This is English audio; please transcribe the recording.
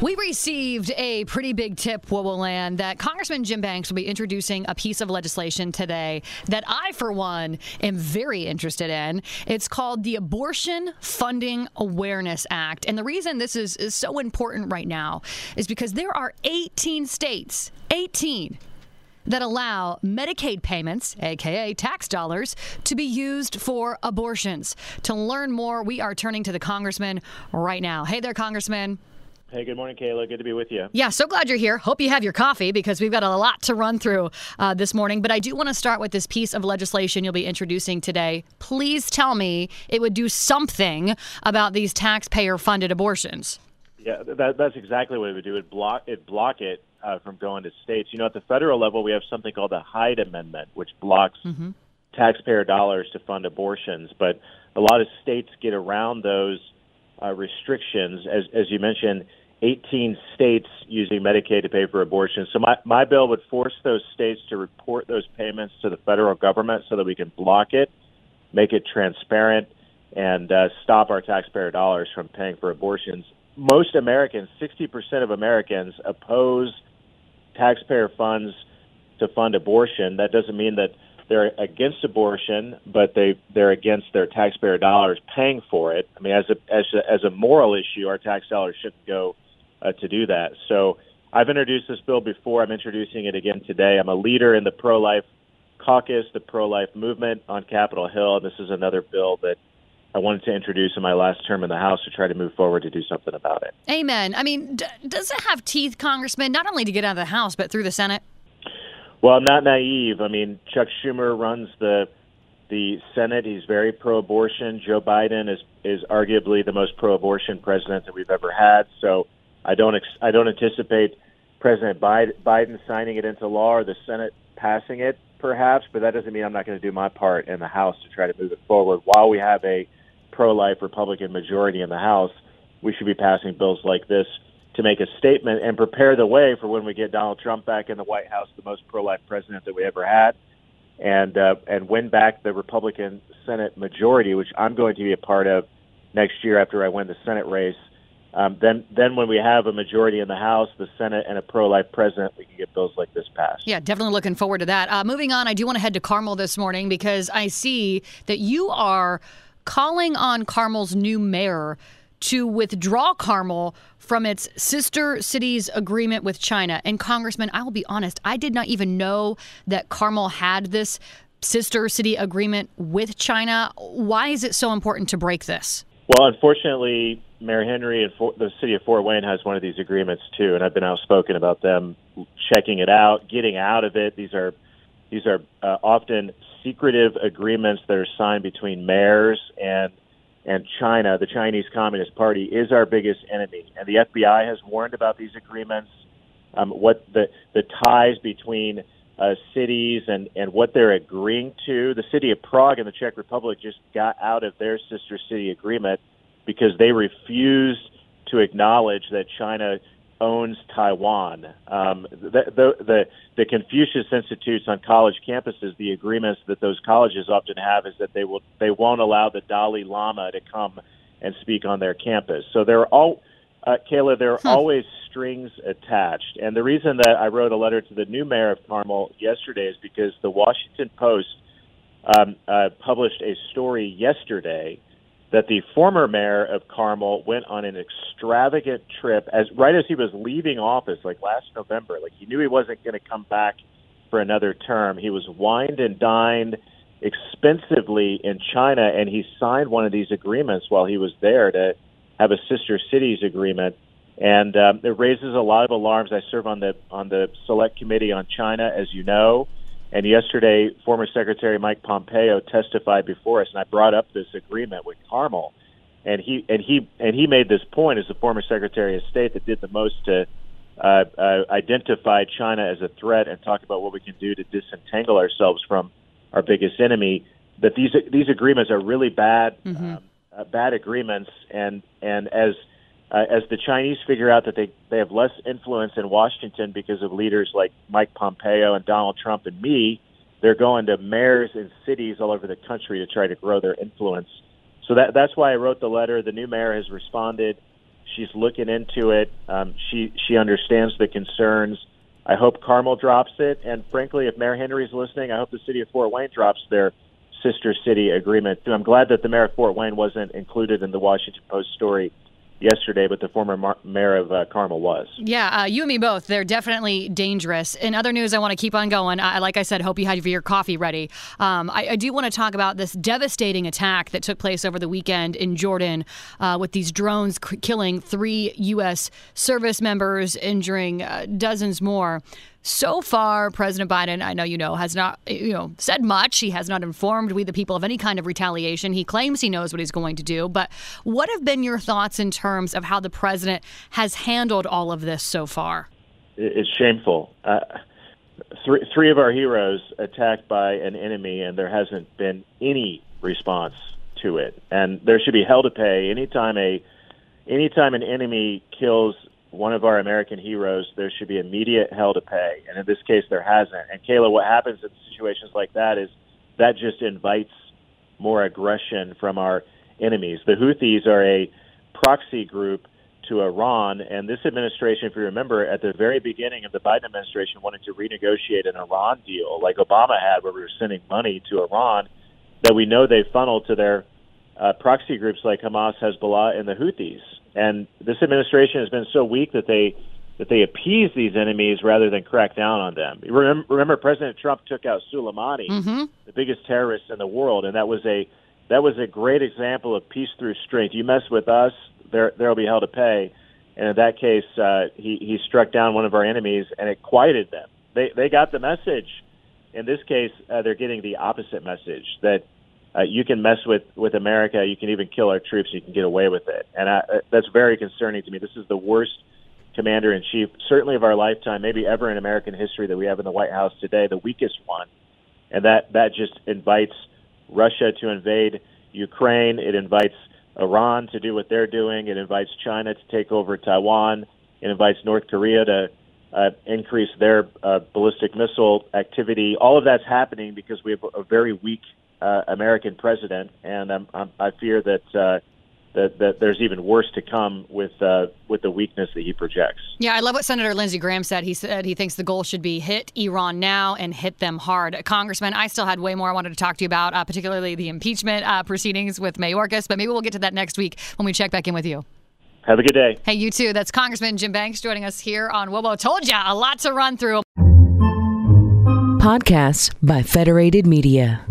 We received a pretty big tip, Wowoland, that Congressman Jim Banks will be introducing a piece of legislation today that I, for one, am very interested in. It's called the Abortion Funding Awareness Act. And the reason this is, is so important right now is because there are 18 states, 18 that allow Medicaid payments, aka tax dollars, to be used for abortions. To learn more, we are turning to the congressman right now. Hey there, Congressman. Hey, good morning, Kayla. Good to be with you. Yeah, so glad you're here. Hope you have your coffee because we've got a lot to run through uh, this morning. But I do want to start with this piece of legislation you'll be introducing today. Please tell me it would do something about these taxpayer funded abortions. Yeah, that, that's exactly what it would do. It block it block it uh, from going to states. You know, at the federal level, we have something called the Hyde Amendment, which blocks mm-hmm. taxpayer dollars to fund abortions. But a lot of states get around those uh, restrictions. As, as you mentioned, 18 states using Medicaid to pay for abortions. So my, my bill would force those states to report those payments to the federal government so that we can block it, make it transparent, and uh, stop our taxpayer dollars from paying for abortions. Most Americans, 60% of Americans, oppose taxpayer funds to fund abortion. That doesn't mean that they're against abortion, but they they're against their taxpayer dollars paying for it. I mean, as a as a, as a moral issue, our tax dollars shouldn't go uh, to do that. So I've introduced this bill before. I'm introducing it again today. I'm a leader in the pro-life caucus, the pro-life movement on Capitol Hill. This is another bill that I wanted to introduce in my last term in the House to try to move forward to do something about it. Amen. I mean, d- does it have teeth, Congressman, not only to get out of the House, but through the Senate? Well, I'm not naive. I mean, Chuck Schumer runs the the Senate. He's very pro-abortion. Joe Biden is is arguably the most pro-abortion president that we've ever had. So I don't ex- I don't anticipate President Biden signing it into law or the Senate passing it, perhaps. But that doesn't mean I'm not going to do my part in the House to try to move it forward. While we have a pro-life Republican majority in the House, we should be passing bills like this to make a statement and prepare the way for when we get Donald Trump back in the White House, the most pro-life president that we ever had, and uh, and win back the Republican Senate majority, which I'm going to be a part of next year after I win the Senate race. Um, then, then when we have a majority in the House, the Senate, and a pro-life president, we can get bills like this passed. Yeah, definitely looking forward to that. Uh, moving on, I do want to head to Carmel this morning because I see that you are calling on Carmel's new mayor to withdraw Carmel from its sister cities agreement with China. And Congressman, I will be honest, I did not even know that Carmel had this sister city agreement with China. Why is it so important to break this? Well, unfortunately, Mayor Henry and the city of Fort Wayne has one of these agreements too, and I've been outspoken about them checking it out, getting out of it. These are these are uh, often secretive agreements that are signed between mayors and and China, the Chinese Communist Party, is our biggest enemy. And the FBI has warned about these agreements, um, what the, the ties between uh, cities and, and what they're agreeing to. The city of Prague in the Czech Republic just got out of their sister city agreement because they refused to acknowledge that China owns Taiwan. Um, the, the, the, the Confucius Institutes on college campuses, the agreements that those colleges often have is that they will they won't allow the Dalai Lama to come and speak on their campus. So there are all, uh, Kayla, there are huh. always strings attached. And the reason that I wrote a letter to the new mayor of Carmel yesterday is because the Washington Post um, uh, published a story yesterday that the former mayor of Carmel went on an extravagant trip as right as he was leaving office, like last November. Like he knew he wasn't going to come back for another term. He was wined and dined expensively in China, and he signed one of these agreements while he was there to have a sister cities agreement. And um, it raises a lot of alarms. I serve on the on the select committee on China, as you know. And yesterday, former Secretary Mike Pompeo testified before us, and I brought up this agreement with Carmel, and he and he and he made this point as the former Secretary of State that did the most to uh, uh, identify China as a threat and talk about what we can do to disentangle ourselves from our biggest enemy. That these these agreements are really bad, mm-hmm. um, uh, bad agreements, and and as uh, as the Chinese figure out that they, they have less influence in Washington because of leaders like Mike Pompeo and Donald Trump and me, they're going to mayors and cities all over the country to try to grow their influence. So that that's why I wrote the letter. The new mayor has responded. She's looking into it. Um, she she understands the concerns. I hope Carmel drops it, and frankly, if Mayor Henry is listening, I hope the city of Fort Wayne drops their sister city agreement. I'm glad that the mayor of Fort Wayne wasn't included in the Washington Post story yesterday, but the former mayor of uh, Carmel was. Yeah, uh, you and me both. They're definitely dangerous. In other news, I want to keep on going. I, like I said, hope you had your coffee ready. Um, I, I, do want to talk about this devastating attack that took place over the weekend in Jordan uh, with these drones c- killing three U.S. service members, injuring uh, dozens more. So far, President Biden, I know you know, has not you know said much. He has not informed we the people of any kind of retaliation. He claims he knows what he's going to do, but what have been your thoughts in terms of how the president has handled all of this so far? It's shameful. Uh, three three of our heroes attacked by an enemy, and there hasn't been any response to it. And there should be hell to pay anytime a anytime an enemy kills one of our American heroes, there should be immediate hell to pay. And in this case, there hasn't. And Kayla, what happens in situations like that is that just invites more aggression from our enemies. The Houthis are a proxy group to Iran, and this administration, if you remember, at the very beginning of the Biden administration, wanted to renegotiate an Iran deal like Obama had, where we were sending money to Iran that we know they funneled to their uh, proxy groups like Hamas, Hezbollah, and the Houthis. And this administration has been so weak that they that they appease these enemies rather than crack down on them. Remember, remember President Trump took out Soleimani, mm-hmm. the biggest terrorist in the world, and that was a that was a great example of peace through strength. You mess with us, there there will be hell to pay. And in that case, uh, he he struck down one of our enemies, and it quieted them. They they got the message. In this case, uh, they're getting the opposite message that uh, you can mess with with America. You can even kill our troops. You can get away with it, and I, uh, that's very concerning to me. This is the worst commander in chief, certainly of our lifetime, maybe ever in American history that we have in the White House today. The weakest one, and that that just invites Russia to invade Ukraine. It invites Iran to do what they're doing. It invites China to take over Taiwan. It invites North Korea to uh, increase their uh, ballistic missile activity. All of that's happening because we have a very weak uh, American president, and I'm, I'm, i fear that, uh, that that there's even worse to come with uh, with the weakness that he projects. Yeah, I love what Senator Lindsey Graham said. He said he thinks the goal should be hit Iran now and hit them hard. Congressman, I still had way more I wanted to talk to you about, uh, particularly the impeachment uh, proceedings with Mayorkas, but maybe we'll get to that next week when we check back in with you. Have a good day. Hey, you too. That's Congressman Jim Banks joining us here on WOWO. Told ya, a lot to run through. Podcasts by Federated Media.